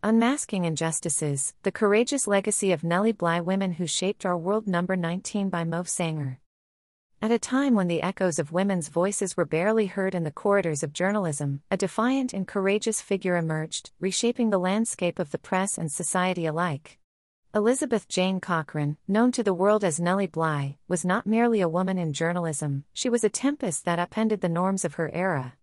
Unmasking Injustices The Courageous Legacy of Nellie Bly Women Who Shaped Our World, number 19 by Mauve Sanger. At a time when the echoes of women's voices were barely heard in the corridors of journalism, a defiant and courageous figure emerged, reshaping the landscape of the press and society alike. Elizabeth Jane Cochran, known to the world as Nellie Bly, was not merely a woman in journalism, she was a tempest that upended the norms of her era.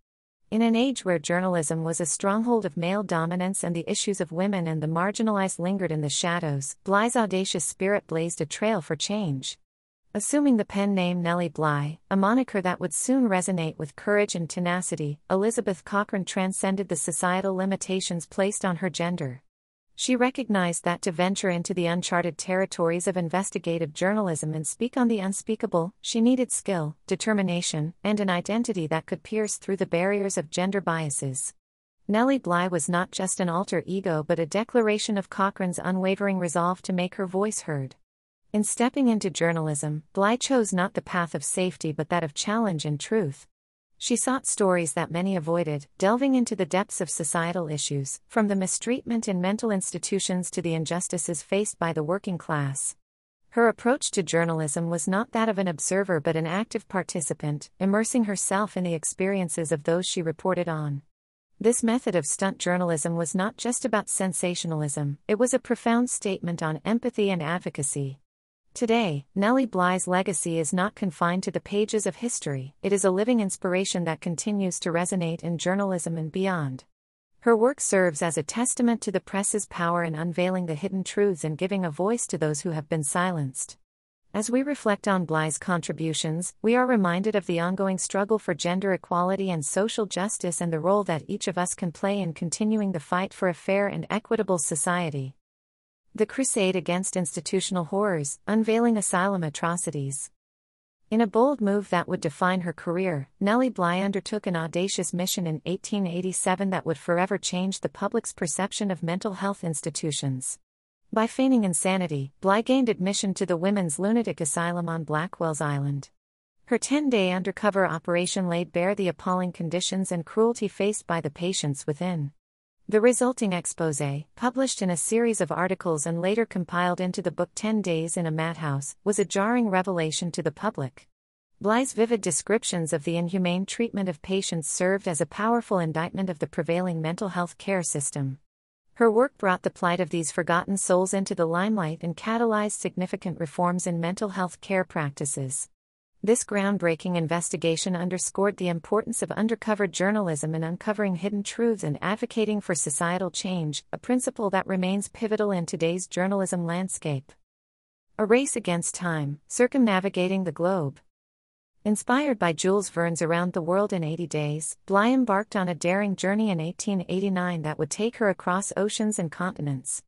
In an age where journalism was a stronghold of male dominance and the issues of women and the marginalized lingered in the shadows, Bly's audacious spirit blazed a trail for change. Assuming the pen name Nellie Bly, a moniker that would soon resonate with courage and tenacity, Elizabeth Cochran transcended the societal limitations placed on her gender. She recognized that to venture into the uncharted territories of investigative journalism and speak on the unspeakable, she needed skill, determination, and an identity that could pierce through the barriers of gender biases. Nellie Bly was not just an alter ego but a declaration of Cochran's unwavering resolve to make her voice heard. In stepping into journalism, Bly chose not the path of safety but that of challenge and truth. She sought stories that many avoided, delving into the depths of societal issues, from the mistreatment in mental institutions to the injustices faced by the working class. Her approach to journalism was not that of an observer but an active participant, immersing herself in the experiences of those she reported on. This method of stunt journalism was not just about sensationalism, it was a profound statement on empathy and advocacy. Today, Nellie Bly's legacy is not confined to the pages of history, it is a living inspiration that continues to resonate in journalism and beyond. Her work serves as a testament to the press's power in unveiling the hidden truths and giving a voice to those who have been silenced. As we reflect on Bly's contributions, we are reminded of the ongoing struggle for gender equality and social justice and the role that each of us can play in continuing the fight for a fair and equitable society. The Crusade Against Institutional Horrors, Unveiling Asylum Atrocities. In a bold move that would define her career, Nellie Bly undertook an audacious mission in 1887 that would forever change the public's perception of mental health institutions. By feigning insanity, Bly gained admission to the Women's Lunatic Asylum on Blackwell's Island. Her 10 day undercover operation laid bare the appalling conditions and cruelty faced by the patients within. The resulting expose, published in a series of articles and later compiled into the book 10 Days in a Madhouse, was a jarring revelation to the public. Bly's vivid descriptions of the inhumane treatment of patients served as a powerful indictment of the prevailing mental health care system. Her work brought the plight of these forgotten souls into the limelight and catalyzed significant reforms in mental health care practices. This groundbreaking investigation underscored the importance of undercover journalism in uncovering hidden truths and advocating for societal change, a principle that remains pivotal in today's journalism landscape. A Race Against Time Circumnavigating the Globe. Inspired by Jules Verne's Around the World in 80 Days, Bly embarked on a daring journey in 1889 that would take her across oceans and continents.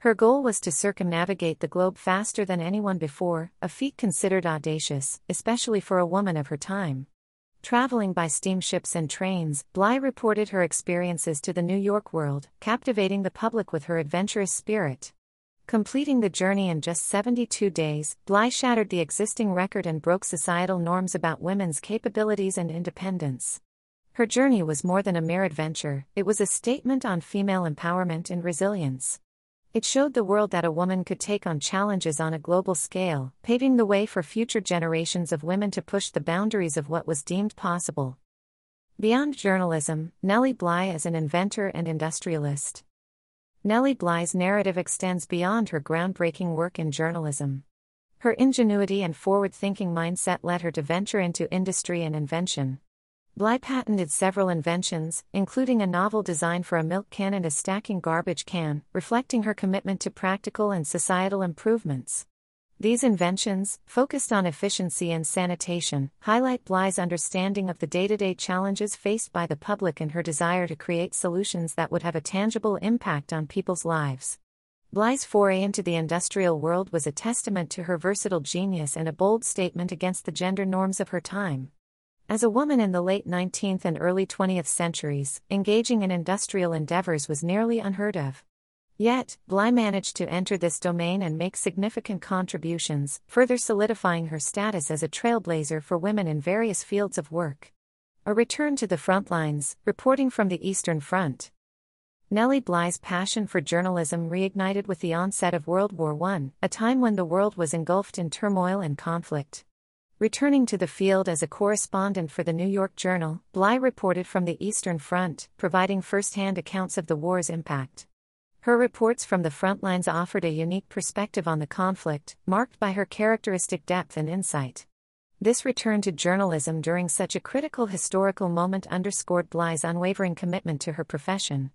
Her goal was to circumnavigate the globe faster than anyone before, a feat considered audacious, especially for a woman of her time. Traveling by steamships and trains, Bly reported her experiences to the New York World, captivating the public with her adventurous spirit. Completing the journey in just 72 days, Bly shattered the existing record and broke societal norms about women's capabilities and independence. Her journey was more than a mere adventure, it was a statement on female empowerment and resilience. It showed the world that a woman could take on challenges on a global scale, paving the way for future generations of women to push the boundaries of what was deemed possible. Beyond journalism, Nellie Bly is an inventor and industrialist. Nellie Bly's narrative extends beyond her groundbreaking work in journalism. Her ingenuity and forward thinking mindset led her to venture into industry and invention. Bly patented several inventions, including a novel design for a milk can and a stacking garbage can, reflecting her commitment to practical and societal improvements. These inventions, focused on efficiency and sanitation, highlight Bly's understanding of the day to day challenges faced by the public and her desire to create solutions that would have a tangible impact on people's lives. Bly's foray into the industrial world was a testament to her versatile genius and a bold statement against the gender norms of her time. As a woman in the late 19th and early 20th centuries, engaging in industrial endeavors was nearly unheard of. Yet, Bly managed to enter this domain and make significant contributions, further solidifying her status as a trailblazer for women in various fields of work. A return to the front lines, reporting from the Eastern Front. Nellie Bly's passion for journalism reignited with the onset of World War I, a time when the world was engulfed in turmoil and conflict. Returning to the field as a correspondent for the New York Journal, Bly reported from the Eastern Front, providing first hand accounts of the war's impact. Her reports from the front lines offered a unique perspective on the conflict, marked by her characteristic depth and insight. This return to journalism during such a critical historical moment underscored Bly's unwavering commitment to her profession.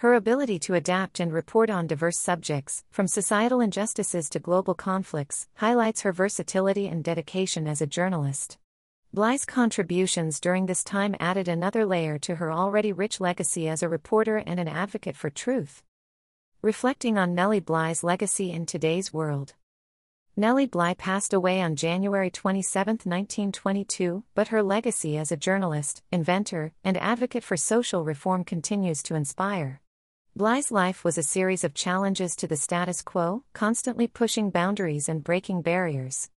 Her ability to adapt and report on diverse subjects, from societal injustices to global conflicts, highlights her versatility and dedication as a journalist. Bly's contributions during this time added another layer to her already rich legacy as a reporter and an advocate for truth. Reflecting on Nellie Bly's legacy in today's world. Nellie Bly passed away on January 27, 1922, but her legacy as a journalist, inventor, and advocate for social reform continues to inspire. Bly's life was a series of challenges to the status quo, constantly pushing boundaries and breaking barriers.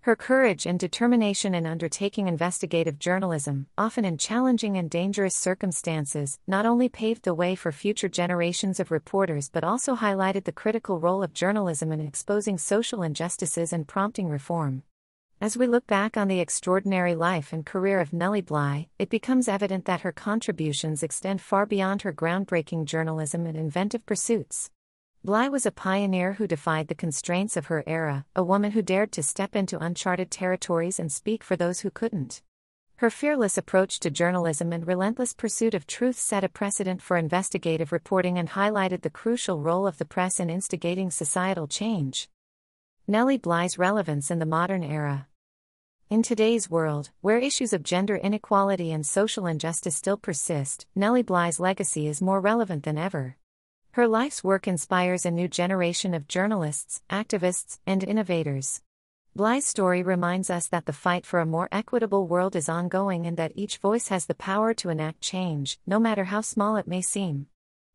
Her courage and determination in undertaking investigative journalism, often in challenging and dangerous circumstances, not only paved the way for future generations of reporters but also highlighted the critical role of journalism in exposing social injustices and prompting reform. As we look back on the extraordinary life and career of Nellie Bly, it becomes evident that her contributions extend far beyond her groundbreaking journalism and inventive pursuits. Bly was a pioneer who defied the constraints of her era, a woman who dared to step into uncharted territories and speak for those who couldn't. Her fearless approach to journalism and relentless pursuit of truth set a precedent for investigative reporting and highlighted the crucial role of the press in instigating societal change. Nellie Bly's relevance in the modern era. In today's world, where issues of gender inequality and social injustice still persist, Nellie Bly's legacy is more relevant than ever. Her life's work inspires a new generation of journalists, activists, and innovators. Bly's story reminds us that the fight for a more equitable world is ongoing and that each voice has the power to enact change, no matter how small it may seem.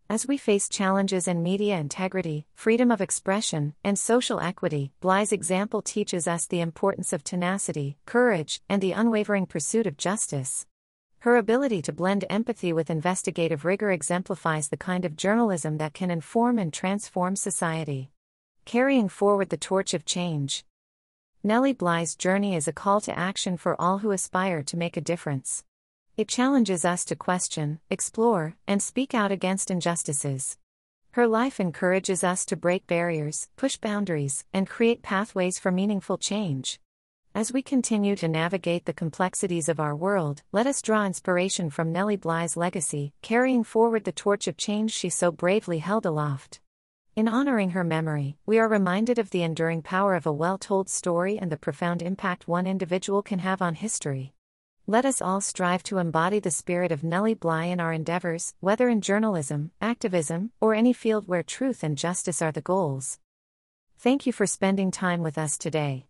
As we face challenges in media integrity, freedom of expression, and social equity, Bly's example teaches us the importance of tenacity, courage, and the unwavering pursuit of justice. Her ability to blend empathy with investigative rigor exemplifies the kind of journalism that can inform and transform society. Carrying forward the torch of change. Nellie Bly's journey is a call to action for all who aspire to make a difference. It challenges us to question, explore, and speak out against injustices. Her life encourages us to break barriers, push boundaries, and create pathways for meaningful change. As we continue to navigate the complexities of our world, let us draw inspiration from Nellie Bly's legacy, carrying forward the torch of change she so bravely held aloft. In honoring her memory, we are reminded of the enduring power of a well told story and the profound impact one individual can have on history. Let us all strive to embody the spirit of Nellie Bly in our endeavors, whether in journalism, activism, or any field where truth and justice are the goals. Thank you for spending time with us today.